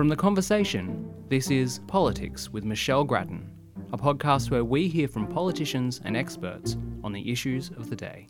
From The Conversation, this is Politics with Michelle Grattan, a podcast where we hear from politicians and experts on the issues of the day.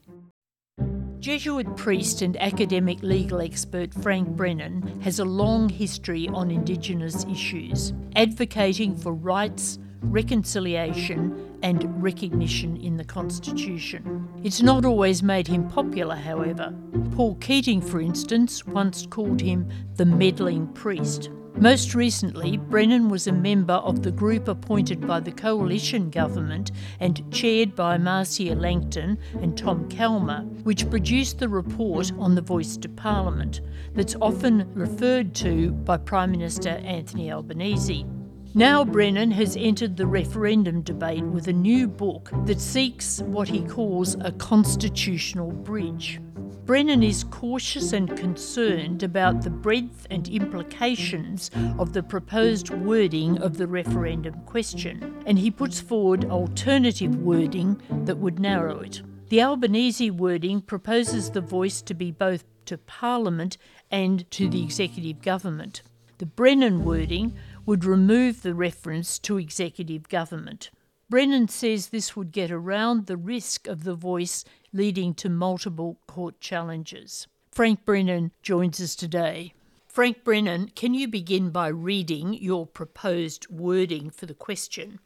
Jesuit priest and academic legal expert Frank Brennan has a long history on Indigenous issues, advocating for rights, reconciliation, and recognition in the Constitution. It's not always made him popular, however. Paul Keating, for instance, once called him the meddling priest. Most recently, Brennan was a member of the group appointed by the coalition government and chaired by Marcia Langton and Tom Calma, which produced the report on the Voice to Parliament that's often referred to by Prime Minister Anthony Albanese. Now, Brennan has entered the referendum debate with a new book that seeks what he calls a constitutional bridge. Brennan is cautious and concerned about the breadth and implications of the proposed wording of the referendum question, and he puts forward alternative wording that would narrow it. The Albanese wording proposes the voice to be both to Parliament and to the executive government. The Brennan wording would remove the reference to executive government. Brennan says this would get around the risk of the voice leading to multiple court challenges. Frank Brennan joins us today. Frank Brennan, can you begin by reading your proposed wording for the question?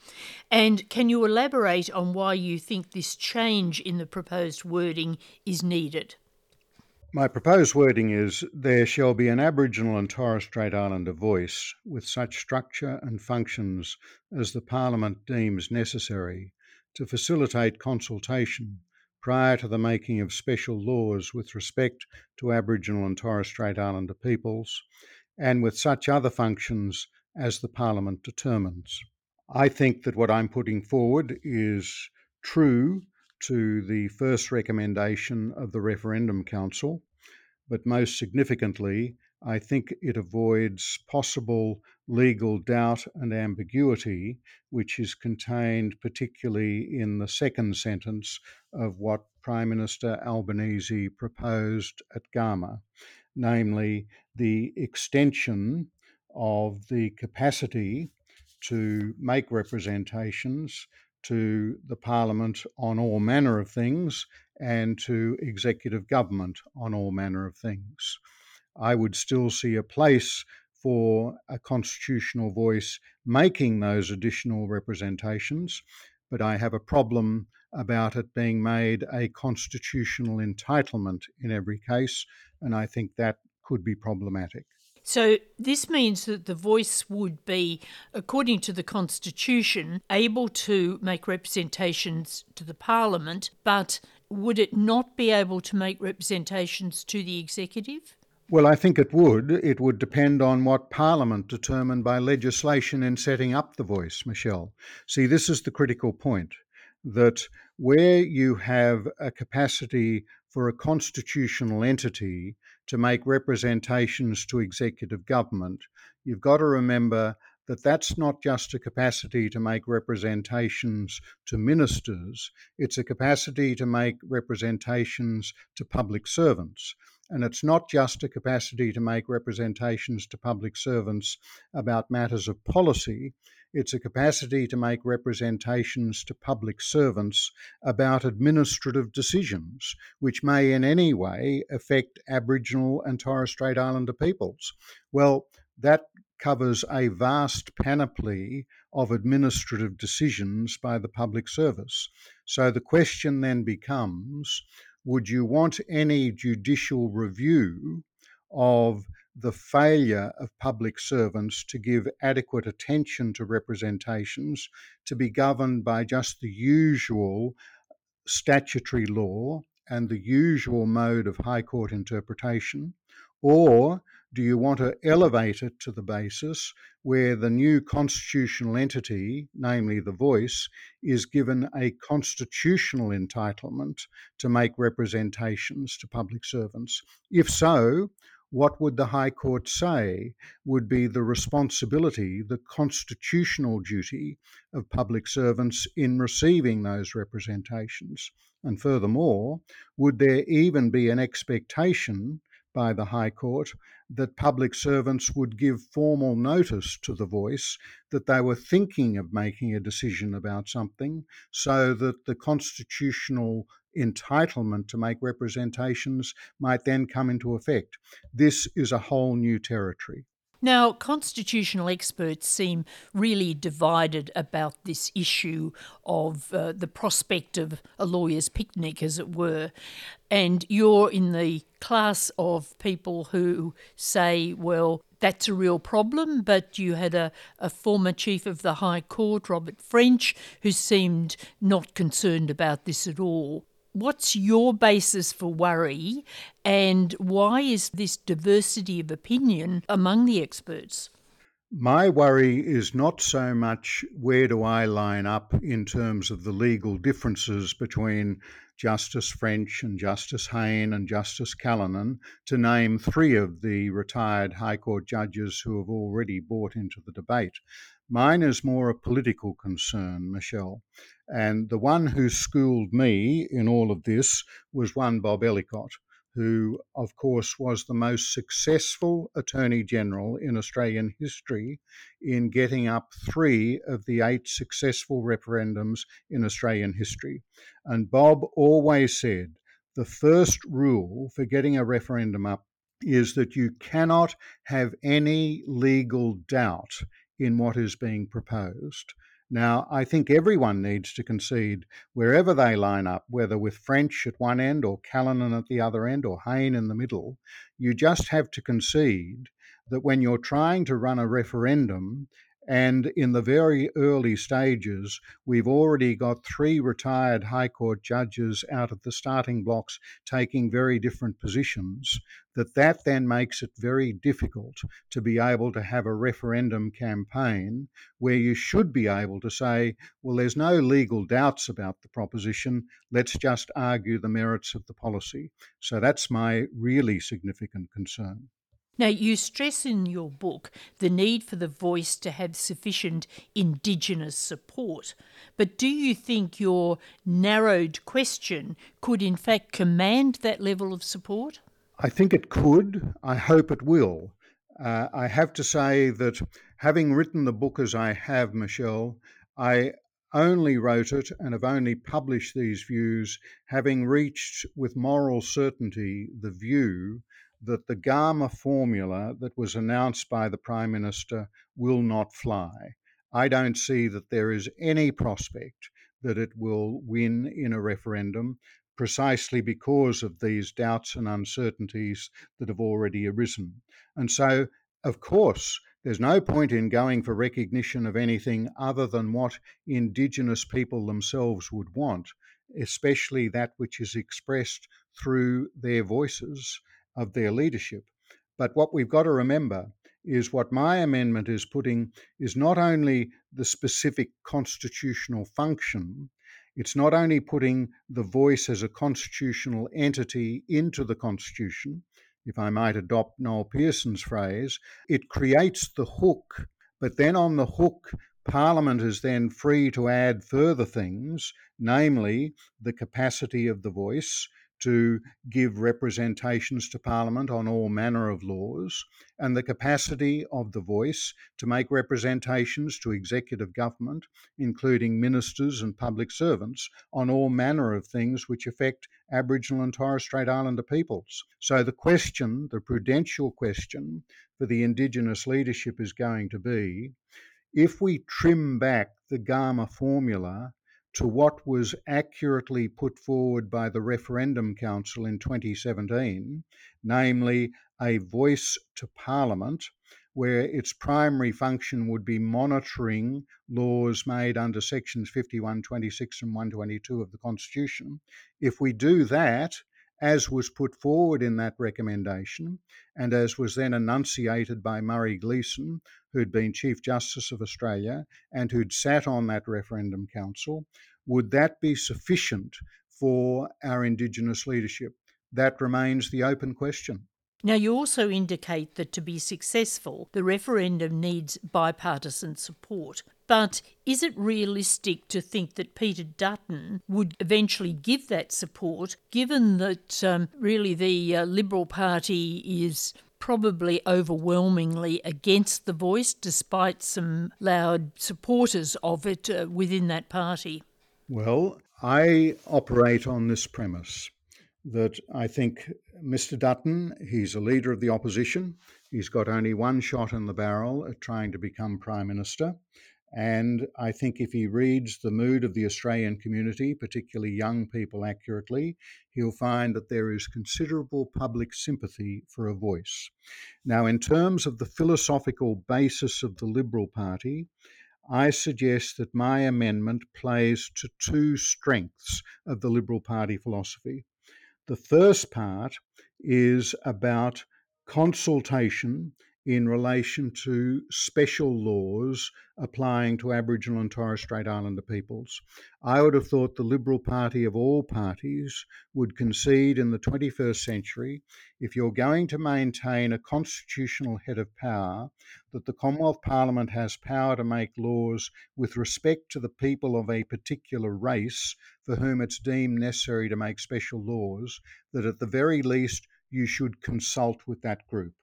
And can you elaborate on why you think this change in the proposed wording is needed? My proposed wording is there shall be an Aboriginal and Torres Strait Islander voice with such structure and functions as the Parliament deems necessary to facilitate consultation prior to the making of special laws with respect to Aboriginal and Torres Strait Islander peoples, and with such other functions as the Parliament determines. I think that what I'm putting forward is true to the first recommendation of the Referendum Council, but most significantly, I think it avoids possible legal doubt and ambiguity, which is contained particularly in the second sentence of what Prime Minister Albanese proposed at Garma, namely the extension of the capacity to make representations to the Parliament on all manner of things and to executive government on all manner of things. I would still see a place for a constitutional voice making those additional representations, but I have a problem about it being made a constitutional entitlement in every case, and I think that could be problematic. So, this means that the voice would be, according to the Constitution, able to make representations to the Parliament, but would it not be able to make representations to the executive? Well, I think it would. It would depend on what Parliament determined by legislation in setting up the voice, Michelle. See, this is the critical point that where you have a capacity for a constitutional entity to make representations to executive government, you've got to remember that that's not just a capacity to make representations to ministers, it's a capacity to make representations to public servants. And it's not just a capacity to make representations to public servants about matters of policy, it's a capacity to make representations to public servants about administrative decisions, which may in any way affect Aboriginal and Torres Strait Islander peoples. Well, that covers a vast panoply of administrative decisions by the public service. So the question then becomes would you want any judicial review of the failure of public servants to give adequate attention to representations to be governed by just the usual statutory law and the usual mode of High Court interpretation? Or do you want to elevate it to the basis where the new constitutional entity, namely the voice, is given a constitutional entitlement to make representations to public servants? If so, what would the High Court say would be the responsibility, the constitutional duty of public servants in receiving those representations? And furthermore, would there even be an expectation by the High Court that public servants would give formal notice to the voice that they were thinking of making a decision about something so that the constitutional entitlement to make representations might then come into effect. This is a whole new territory. Now, constitutional experts seem really divided about this issue of uh, the prospect of a lawyer's picnic, as it were. And you're in the class of people who say, well, that's a real problem, but you had a, a former Chief of the High Court, Robert French, who seemed not concerned about this at all. What's your basis for worry, and why is this diversity of opinion among the experts? My worry is not so much where do I line up in terms of the legal differences between Justice French and Justice Hayne and Justice Callinan, to name three of the retired High Court judges who have already bought into the debate. Mine is more a political concern, Michelle. And the one who schooled me in all of this was one Bob Ellicott, who, of course, was the most successful Attorney General in Australian history in getting up three of the eight successful referendums in Australian history. And Bob always said the first rule for getting a referendum up is that you cannot have any legal doubt in what is being proposed. Now, I think everyone needs to concede wherever they line up, whether with French at one end or Callinan at the other end or Hayne in the middle, you just have to concede that when you're trying to run a referendum and in the very early stages, we've already got three retired High Court judges out of the starting blocks taking very different positions. That that then makes it very difficult to be able to have a referendum campaign where you should be able to say, well, there's no legal doubts about the proposition. Let's just argue the merits of the policy. So that's my really significant concern. Now, you stress in your book the need for the voice to have sufficient Indigenous support. But do you think your narrowed question could, in fact, command that level of support? I think it could. I hope it will. Uh, I have to say that having written the book as I have, Michelle, I only wrote it and have only published these views having reached with moral certainty the view that the Garma formula that was announced by the Prime Minister will not fly. I don't see that there is any prospect that it will win in a referendum precisely because of these doubts and uncertainties that have already arisen. And so, of course, there's no point in going for recognition of anything other than what Indigenous people themselves would want, especially that which is expressed through their voices of their leadership. But what we've got to remember is what my amendment is putting is not only the specific constitutional function, it's not only putting the voice as a constitutional entity into the Constitution, if I might adopt Noel Pearson's phrase, it creates the hook, but then on the hook, Parliament is then free to add further things, namely the capacity of the voice, to give representations to Parliament on all manner of laws, and the capacity of the voice to make representations to executive government, including ministers and public servants, on all manner of things which affect Aboriginal and Torres Strait Islander peoples. So the question, the prudential question for the Indigenous leadership is going to be if we trim back the Garma formula to what was accurately put forward by the Referendum Council in 2017, namely a voice to Parliament, where its primary function would be monitoring laws made under sections 51, 26, and 122 of the Constitution. If we do that, as was put forward in that recommendation, and as was then enunciated by Murray Gleeson, who'd been Chief Justice of Australia and who'd sat on that referendum council, would that be sufficient for our Indigenous leadership? That remains the open question. Now, you also indicate that to be successful, the referendum needs bipartisan support. But is it realistic to think that Peter Dutton would eventually give that support, given that um, really the uh, Liberal Party is probably overwhelmingly against the voice, despite some loud supporters of it uh, within that party? Well, I operate on this premise that I think Mr. Dutton, he's a leader of the opposition. He's got only one shot in the barrel at trying to become Prime Minister. And I think if he reads the mood of the Australian community, particularly young people, accurately, he'll find that there is considerable public sympathy for a voice. Now, in terms of the philosophical basis of the Liberal Party, I suggest that my amendment plays to two strengths of the Liberal Party philosophy. The first part is about consultation in relation to special laws applying to Aboriginal and Torres Strait Islander peoples. I would have thought the Liberal Party of all parties would concede in the 21st century if you're going to maintain a constitutional head of power, that the Commonwealth Parliament has power to make laws with respect to the people of a particular race for whom it's deemed necessary to make special laws, that at the very least you should consult with that group.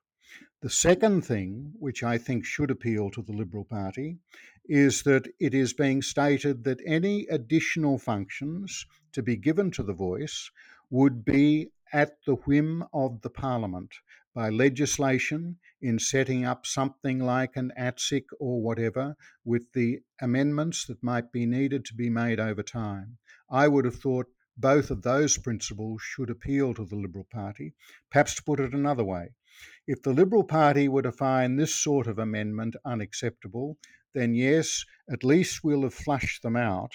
The second thing, which I think should appeal to the Liberal Party, is that it is being stated that any additional functions to be given to the voice would be at the whim of the Parliament by legislation in setting up something like an ATSIC or whatever with the amendments that might be needed to be made over time. I would have thought both of those principles should appeal to the Liberal Party. Perhaps to put it another way, if the Liberal Party were to find this sort of amendment unacceptable, then yes, at least we'll have flushed them out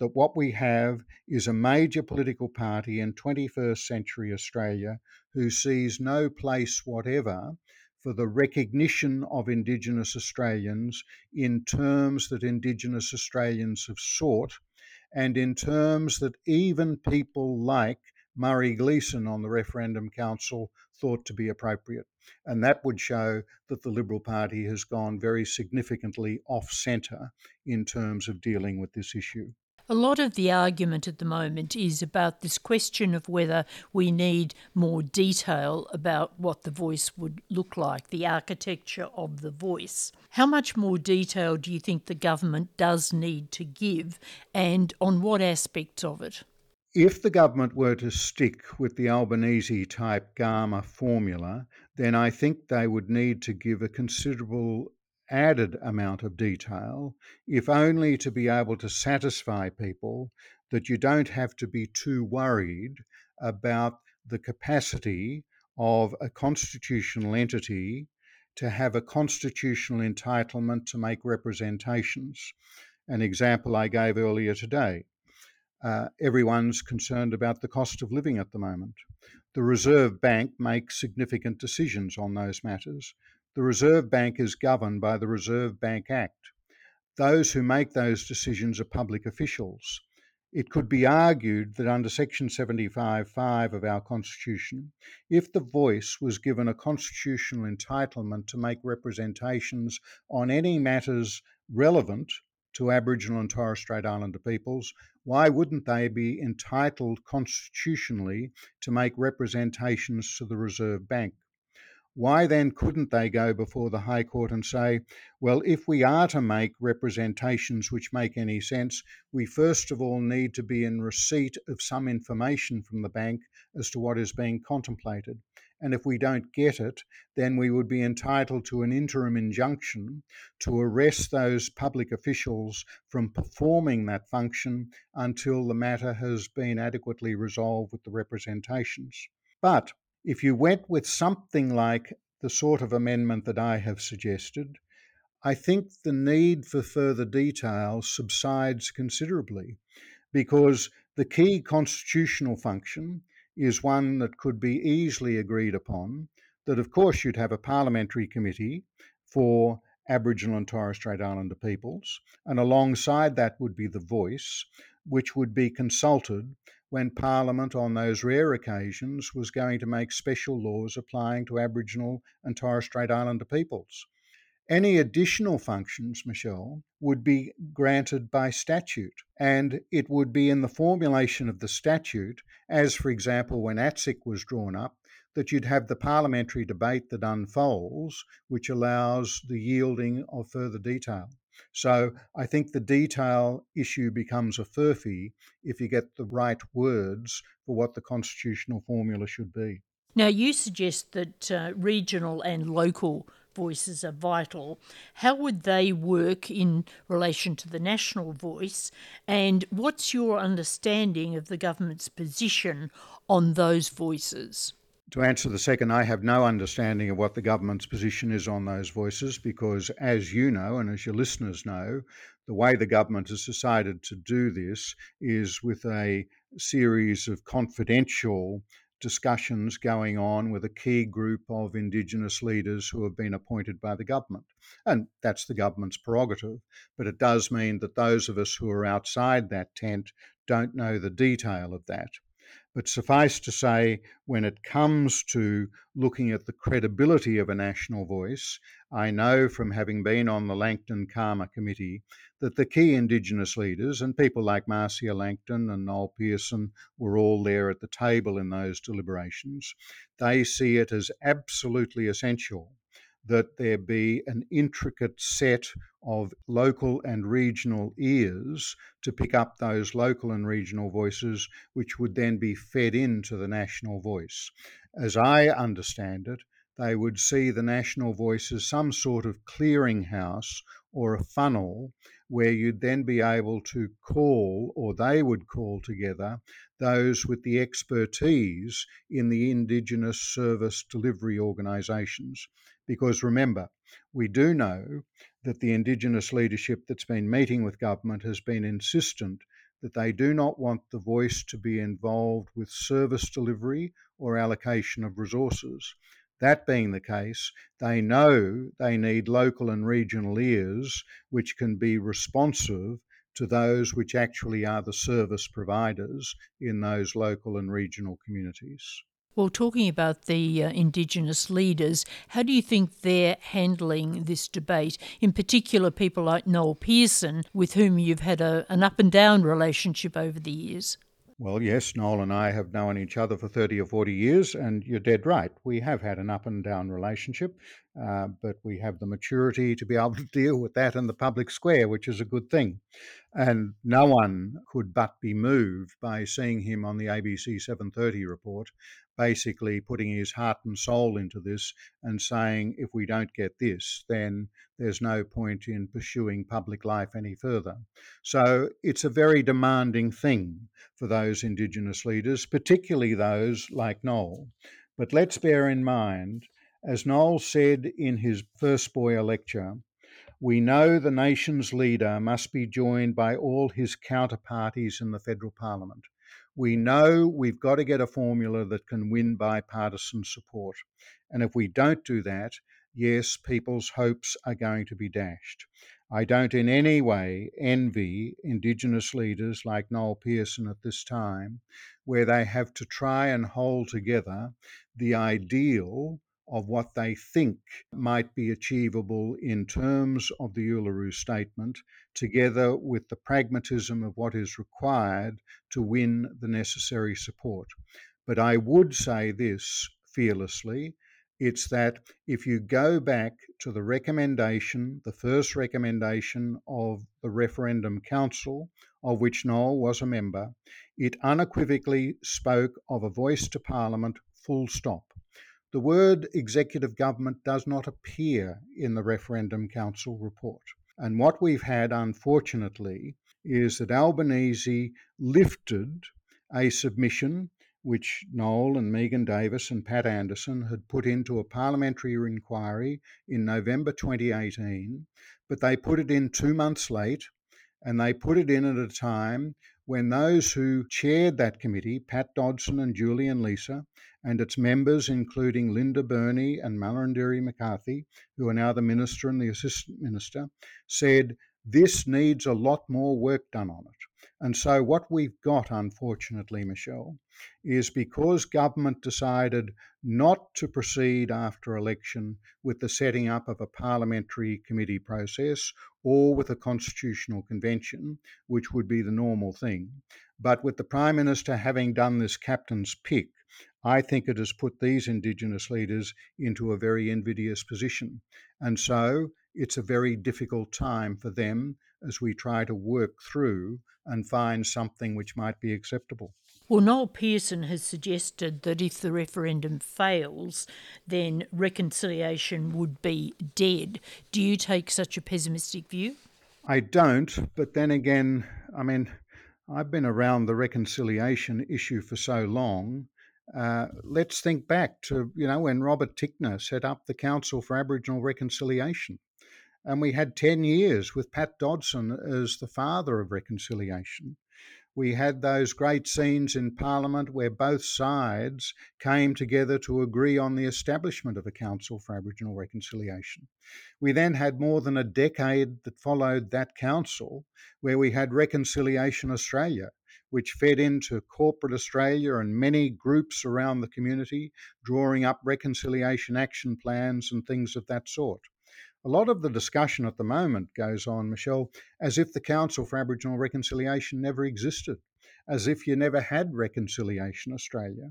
that what we have is a major political party in 21st century Australia who sees no place whatever for the recognition of Indigenous Australians in terms that Indigenous Australians have sought and in terms that even people like Murray Gleeson on the Referendum Council thought to be appropriate. And that would show that the Liberal Party has gone very significantly off centre in terms of dealing with this issue. A lot of the argument at the moment is about this question of whether we need more detail about what the voice would look like, the architecture of the voice. How much more detail do you think the government does need to give, and on what aspects of it? If the government were to stick with the Albanese type Garma formula, then I think they would need to give a considerable added amount of detail, if only to be able to satisfy people that you don't have to be too worried about the capacity of a constitutional entity to have a constitutional entitlement to make representations. An example I gave earlier today. Uh, everyone's concerned about the cost of living at the moment. The Reserve Bank makes significant decisions on those matters. The Reserve Bank is governed by the Reserve Bank Act. Those who make those decisions are public officials. It could be argued that under Section 75.5 of our Constitution, if the voice was given a constitutional entitlement to make representations on any matters relevant to Aboriginal and Torres Strait Islander peoples, why wouldn't they be entitled constitutionally to make representations to the Reserve Bank? Why then couldn't they go before the High Court and say, well, if we are to make representations which make any sense, we first of all need to be in receipt of some information from the bank as to what is being contemplated. And if we don't get it, then we would be entitled to an interim injunction to arrest those public officials from performing that function until the matter has been adequately resolved with the representations. But if you went with something like the sort of amendment that I have suggested, I think the need for further detail subsides considerably because the key constitutional function is one that could be easily agreed upon. That, of course, you'd have a parliamentary committee for Aboriginal and Torres Strait Islander peoples, and alongside that would be the voice, which would be consulted when Parliament, on those rare occasions, was going to make special laws applying to Aboriginal and Torres Strait Islander peoples. Any additional functions, Michelle, would be granted by statute, and it would be in the formulation of the statute, as for example when ATSIC was drawn up, that you'd have the parliamentary debate that unfolds, which allows the yielding of further detail. So I think the detail issue becomes a furphy if you get the right words for what the constitutional formula should be. Now, you suggest that uh, regional and local voices are vital. How would they work in relation to the national voice? And what's your understanding of the government's position on those voices? To answer the second, I have no understanding of what the government's position is on those voices because, as you know, and as your listeners know, the way the government has decided to do this is with a series of confidential discussions going on with a key group of Indigenous leaders who have been appointed by the government. And that's the government's prerogative. But it does mean that those of us who are outside that tent don't know the detail of that. But suffice to say, when it comes to looking at the credibility of a national voice, I know from having been on the Langton Calma committee that the key Indigenous leaders and people like Marcia Langton and Noel Pearson were all there at the table in those deliberations. They see it as absolutely essential that there be an intricate set of local and regional ears to pick up those local and regional voices, which would then be fed into the national voice. As I understand it, they would see the national voice as some sort of clearinghouse or a funnel where you'd then be able to call, or they would call together, those with the expertise in the Indigenous service delivery organisations. Because remember, we do know that the Indigenous leadership that's been meeting with government has been insistent that they do not want the voice to be involved with service delivery or allocation of resources. That being the case, they know they need local and regional ears which can be responsive to those which actually are the service providers in those local and regional communities. Well, talking about the uh, Indigenous leaders, how do you think they're handling this debate? In particular, people like Noel Pearson, with whom you've had a, an up and down relationship over the years. Well, yes, Noel and I have known each other for 30 or 40 years, and you're dead right. We have had an up and down relationship, uh, but we have the maturity to be able to deal with that in the public square, which is a good thing. And no one could but be moved by seeing him on the ABC 730 report basically putting his heart and soul into this and saying, if we don't get this, then there's no point in pursuing public life any further. So it's a very demanding thing for those Indigenous leaders, particularly those like Noel. But let's bear in mind, as Noel said in his first Boyer lecture, we know the nation's leader must be joined by all his counterparties in the federal parliament we know we've got to get a formula that can win bipartisan support. And if we don't do that, yes, people's hopes are going to be dashed. I don't in any way envy Indigenous leaders like Noel Pearson at this time, where they have to try and hold together the ideal of what they think might be achievable in terms of the Uluru Statement, together with the pragmatism of what is required to win the necessary support. But I would say this fearlessly it's that if you go back to the recommendation, the first recommendation of the Referendum Council, of which Noel was a member, it unequivocally spoke of a voice to Parliament full stop. The word executive government does not appear in the Referendum Council report. And what we've had, unfortunately, is that Albanese lifted a submission which Noel and Megan Davis and Pat Anderson had put into a parliamentary inquiry in November 2018, but they put it in two months late and they put it in at a time when those who chaired that committee, Pat Dodson and Julian Leeser, and its members, including Linda Burney and Malarndirri McCarthy, who are now the minister and the assistant minister, said This needs a lot more work done on it. And so, what we've got, unfortunately, Michelle, is because government decided not to proceed after election with the setting up of a parliamentary committee process or with a constitutional convention, which would be the normal thing. But with the Prime Minister having done this captain's pick, I think it has put these Indigenous leaders into a very invidious position. And so it's a very difficult time for them as we try to work through and find something which might be acceptable. Well, Noel Pearson has suggested that if the referendum fails, then reconciliation would be dead. Do you take such a pessimistic view? I don't, but then again, I mean, I've been around the reconciliation issue for so long. Uh, let's think back to, you know, when Robert Tickner set up the Council for Aboriginal Reconciliation. And we had 10 years with Pat Dodson as the father of reconciliation. We had those great scenes in Parliament where both sides came together to agree on the establishment of a Council for Aboriginal Reconciliation. We then had more than a decade that followed that council where we had Reconciliation Australia, which fed into corporate Australia and many groups around the community, drawing up reconciliation action plans and things of that sort. A lot of the discussion at the moment goes on, Michelle, as if the Council for Aboriginal Reconciliation never existed, as if you never had Reconciliation Australia.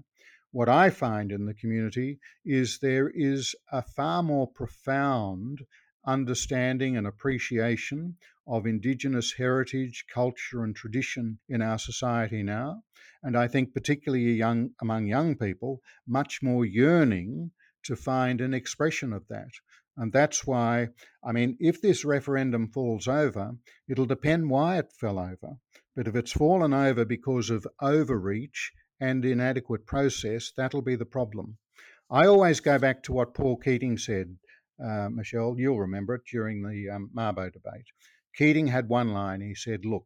What I find in the community is there is a far more profound understanding and appreciation of Indigenous heritage, culture, and tradition in our society now. And I think, particularly young, among young people, much more yearning to find an expression of that. And that's why, I mean, if this referendum falls over, it'll depend why it fell over. But if it's fallen over because of overreach and inadequate process, that'll be the problem. I always go back to what Paul Keating said, uh, Michelle, you'll remember it during the um, Mabo debate. Keating had one line. He said, Look,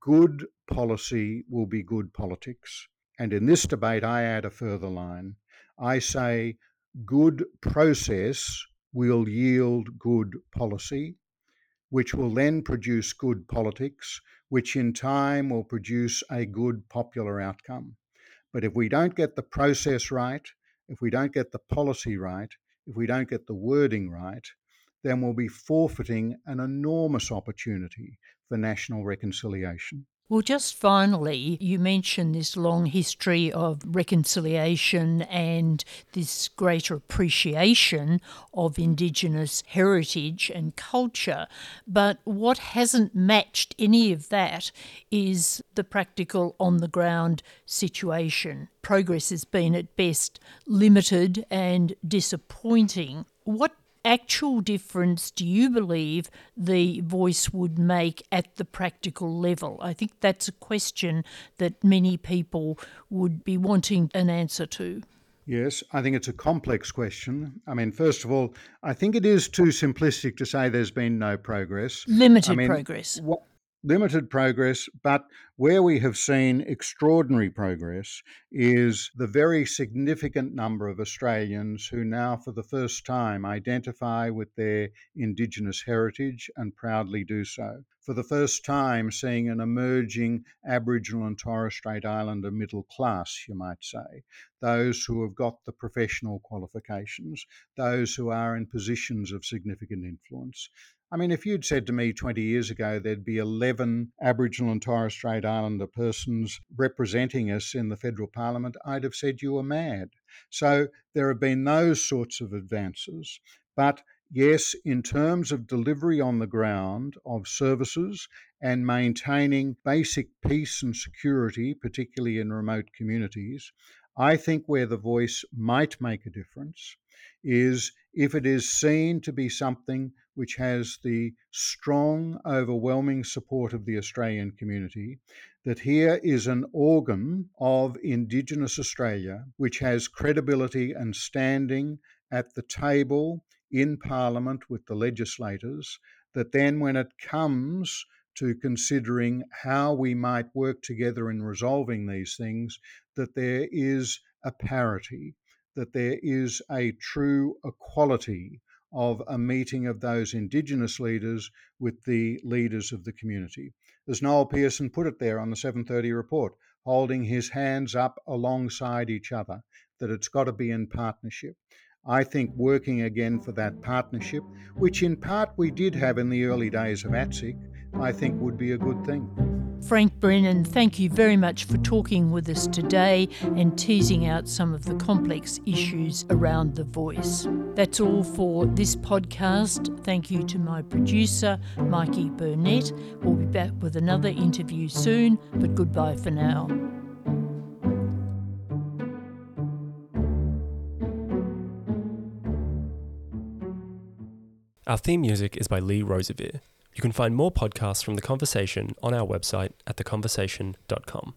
good policy will be good politics. And in this debate, I add a further line. I say, good process will yield good policy, which will then produce good politics, which in time will produce a good popular outcome. But if we don't get the process right, if we don't get the policy right, if we don't get the wording right, then we'll be forfeiting an enormous opportunity for national reconciliation. Well, just finally, you mentioned this long history of reconciliation and this greater appreciation of Indigenous heritage and culture. But what hasn't matched any of that is the practical on the ground situation. Progress has been at best limited and disappointing. What actual difference do you believe the voice would make at the practical level? I think that's a question that many people would be wanting an answer to. Yes, I think it's a complex question. I mean, first of all, I think it is too simplistic to say there's been no progress. Limited I mean, progress. What, limited progress, but where we have seen extraordinary progress is the very significant number of Australians who now, for the first time, identify with their Indigenous heritage and proudly do so. For the first time, seeing an emerging Aboriginal and Torres Strait Islander middle class, you might say, those who have got the professional qualifications, those who are in positions of significant influence. I mean, if you'd said to me 20 years ago there'd be 11 Aboriginal and Torres Strait Islander persons representing us in the federal parliament, I'd have said you were mad. So there have been those sorts of advances. But yes, in terms of delivery on the ground of services and maintaining basic peace and security, particularly in remote communities, I think where the voice might make a difference is if it is seen to be something which has the strong, overwhelming support of the Australian community, that here is an organ of Indigenous Australia which has credibility and standing at the table in Parliament with the legislators, that then when it comes to considering how we might work together in resolving these things, that there is a parity that there is a true equality of a meeting of those Indigenous leaders with the leaders of the community. As Noel Pearson put it there on the 730 report, holding his hands up alongside each other, that it's got to be in partnership. I think working again for that partnership, which in part we did have in the early days of ATSIC, I think would be a good thing. Frank Brennan, thank you very much for talking with us today and teasing out some of the complex issues around the voice. That's all for this podcast. Thank you to my producer, Mikey Burnett. We'll be back with another interview soon, but goodbye for now. Our theme music is by Lee Rosevere. You can find more podcasts from The Conversation on our website at theconversation.com.